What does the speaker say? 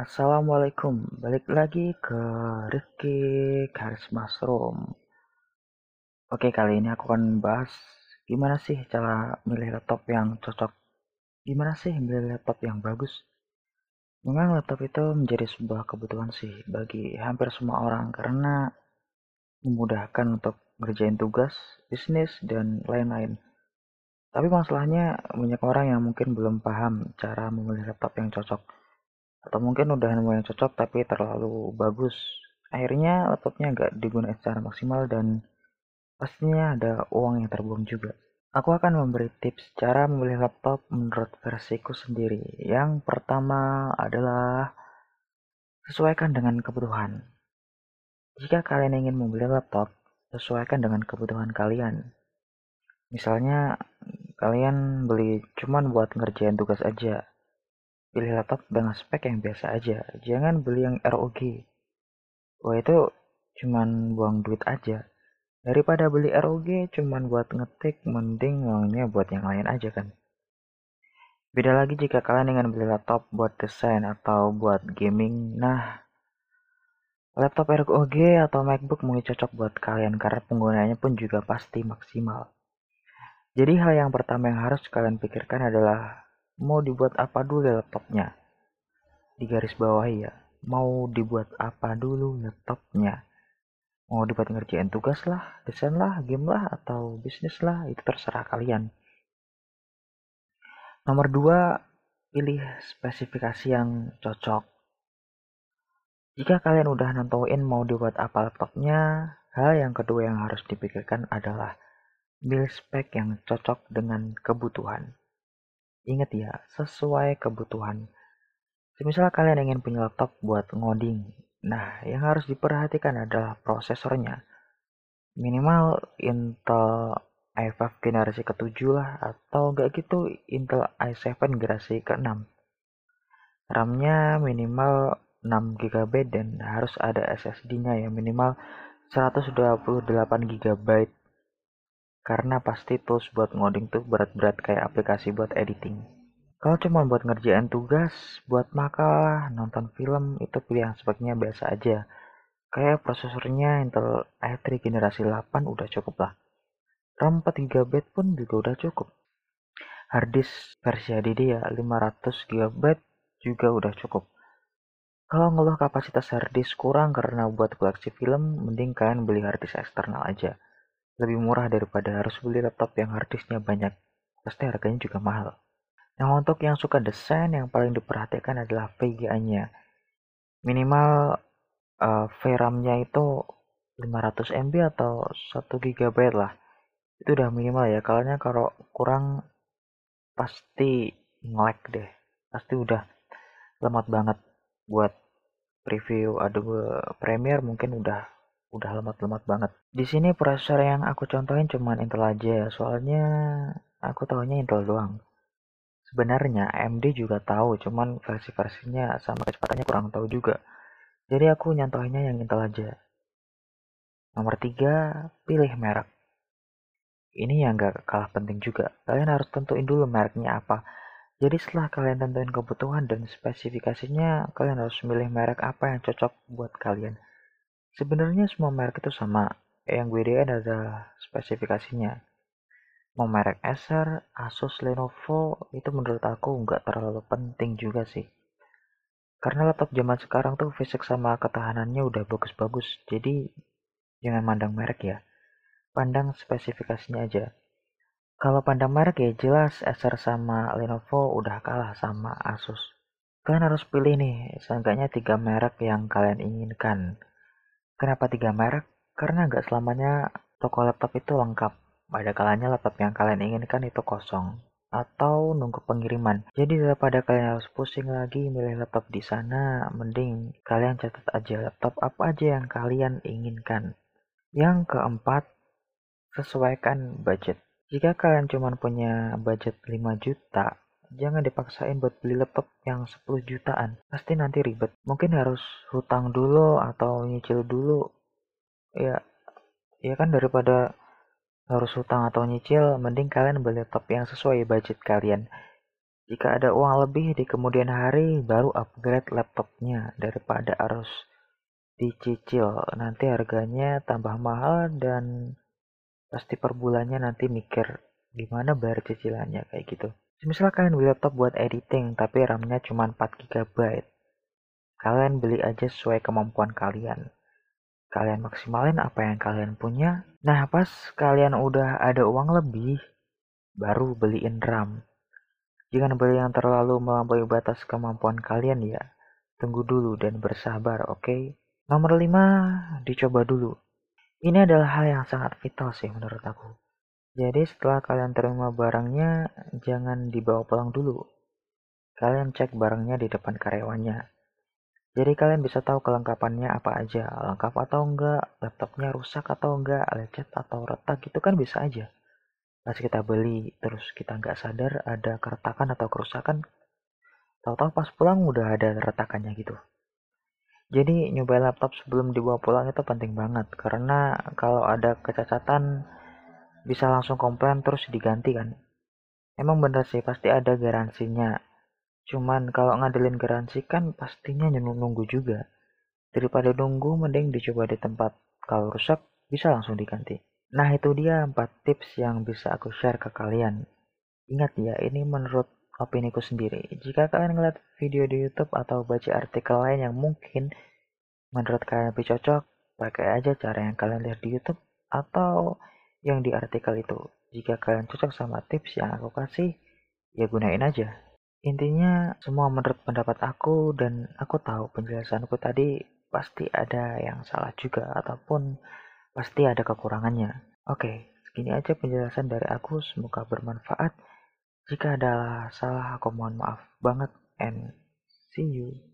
Assalamualaikum, balik lagi ke Rifki Garis Mushroom. Oke, kali ini aku akan bahas gimana sih cara milih laptop yang cocok. Gimana sih milih laptop yang bagus? Memang laptop itu menjadi sebuah kebutuhan sih bagi hampir semua orang karena memudahkan untuk ngerjain tugas, bisnis, dan lain-lain. Tapi masalahnya banyak orang yang mungkin belum paham cara memilih laptop yang cocok atau mungkin udah nemu yang cocok tapi terlalu bagus. Akhirnya laptopnya nggak digunakan secara maksimal dan pastinya ada uang yang terbuang juga. Aku akan memberi tips cara memilih laptop menurut versiku sendiri. Yang pertama adalah sesuaikan dengan kebutuhan. Jika kalian ingin membeli laptop sesuaikan dengan kebutuhan kalian. Misalnya kalian beli cuman buat ngerjain tugas aja pilih laptop dengan spek yang biasa aja. Jangan beli yang ROG wah itu cuman buang duit aja. Daripada beli ROG cuman buat ngetik mending uangnya buat yang lain aja kan? Beda lagi jika kalian ingin beli laptop buat desain atau buat gaming. Nah laptop ROG atau MacBook mungkin cocok buat kalian karena penggunaannya pun juga pasti maksimal. Jadi hal yang pertama yang harus kalian pikirkan adalah mau dibuat apa dulu laptopnya? Di garis bawah ya. Mau dibuat apa dulu laptopnya? Mau dibuat ngerjain tugas lah desain lah game lah atau bisnis lah itu terserah kalian. Nomor dua pilih spesifikasi yang cocok. Jika kalian udah nentuin mau dibuat apa laptopnya hal yang kedua yang harus dipikirkan adalah build spek yang cocok dengan kebutuhan Ingat ya, sesuai kebutuhan. Semisal kalian ingin punya laptop buat ngoding, nah yang harus diperhatikan adalah prosesornya. Minimal Intel i5 generasi ke-7 lah, atau enggak gitu Intel i7 generasi ke-6. RAM-nya minimal 6 GB dan harus ada SSD-nya ya minimal 128 GB karena pasti tools buat ngoding tuh berat-berat kayak aplikasi buat editing. Kalau cuma buat ngerjain tugas, buat makalah, nonton film, itu pilihan speknya biasa aja. Kayak prosesornya Intel i3 generasi 8 udah cukup lah. RAM 4 GB pun juga udah cukup. Harddisk versi HDD ya 500 GB juga udah cukup. Kalau ngeluh kapasitas harddisk kurang karena buat koleksi film, mending kalian beli harddisk eksternal aja lebih murah daripada harus beli laptop yang harddisknya banyak. Pasti harganya juga mahal. Nah untuk yang suka desain yang paling diperhatikan adalah VGA-nya. Minimal uh, VRAM-nya itu 500 MB atau 1 GB lah. Itu udah minimal ya. Kalau kalau kurang pasti nge deh. Pasti udah lemot banget buat preview Adobe Premiere mungkin udah udah lemot-lemot banget. Di sini prosesor yang aku contohin cuman Intel aja ya, soalnya aku tahunya Intel doang. Sebenarnya AMD juga tahu, cuman versi-versinya sama kecepatannya kurang tahu juga. Jadi aku nyontohinnya yang Intel aja. Nomor 3, pilih merek. Ini yang gak kalah penting juga. Kalian harus tentuin dulu mereknya apa. Jadi setelah kalian tentuin kebutuhan dan spesifikasinya, kalian harus milih merek apa yang cocok buat kalian. Sebenarnya semua merek itu sama, yang bedain adalah spesifikasinya. Mau merek Acer, Asus, Lenovo, itu menurut aku nggak terlalu penting juga sih. Karena laptop zaman sekarang tuh fisik sama ketahanannya udah bagus-bagus, jadi jangan mandang merek ya. Pandang spesifikasinya aja. Kalau pandang merek ya jelas Acer sama Lenovo udah kalah sama Asus. Kalian harus pilih nih, seenggaknya tiga merek yang kalian inginkan Kenapa tiga merek? Karena nggak selamanya toko laptop itu lengkap. Ada kalanya laptop yang kalian inginkan itu kosong atau nunggu pengiriman. Jadi daripada kalian harus pusing lagi milih laptop di sana, mending kalian catat aja laptop apa aja yang kalian inginkan. Yang keempat, sesuaikan budget. Jika kalian cuma punya budget 5 juta, jangan dipaksain buat beli laptop yang 10 jutaan. Pasti nanti ribet. Mungkin harus hutang dulu atau nyicil dulu. Ya, ya kan daripada harus hutang atau nyicil, mending kalian beli laptop yang sesuai budget kalian. Jika ada uang lebih di kemudian hari, baru upgrade laptopnya daripada harus dicicil. Nanti harganya tambah mahal dan pasti per bulannya nanti mikir gimana bayar cicilannya kayak gitu. Misal kalian beli laptop buat editing tapi RAM-nya cuma 4 GB. Kalian beli aja sesuai kemampuan kalian. Kalian maksimalin apa yang kalian punya. Nah, pas kalian udah ada uang lebih, baru beliin RAM. Jangan beli yang terlalu melampaui batas kemampuan kalian ya. Tunggu dulu dan bersabar, oke? Okay? Nomor 5, dicoba dulu. Ini adalah hal yang sangat vital sih menurut aku. Jadi setelah kalian terima barangnya, jangan dibawa pulang dulu. Kalian cek barangnya di depan karyawannya. Jadi kalian bisa tahu kelengkapannya apa aja, lengkap atau enggak, laptopnya rusak atau enggak, lecet atau retak, itu kan bisa aja. Pas kita beli, terus kita nggak sadar ada keretakan atau kerusakan, tahu-tahu pas pulang udah ada retakannya gitu. Jadi nyobain laptop sebelum dibawa pulang itu penting banget, karena kalau ada kecacatan, bisa langsung komplain terus diganti kan? Emang bener sih pasti ada garansinya. Cuman kalau ngadelin garansi kan pastinya nunggu juga. Daripada nunggu mending dicoba di tempat kalau rusak bisa langsung diganti. Nah itu dia 4 tips yang bisa aku share ke kalian. Ingat ya ini menurut opini ku sendiri. Jika kalian ngeliat video di youtube atau baca artikel lain yang mungkin menurut kalian lebih cocok pakai aja cara yang kalian lihat di youtube atau yang di artikel itu. Jika kalian cocok sama tips yang aku kasih, ya gunain aja. Intinya semua menurut pendapat aku dan aku tahu penjelasanku tadi pasti ada yang salah juga ataupun pasti ada kekurangannya. Oke, segini aja penjelasan dari aku, semoga bermanfaat. Jika ada salah, aku mohon maaf banget and see you.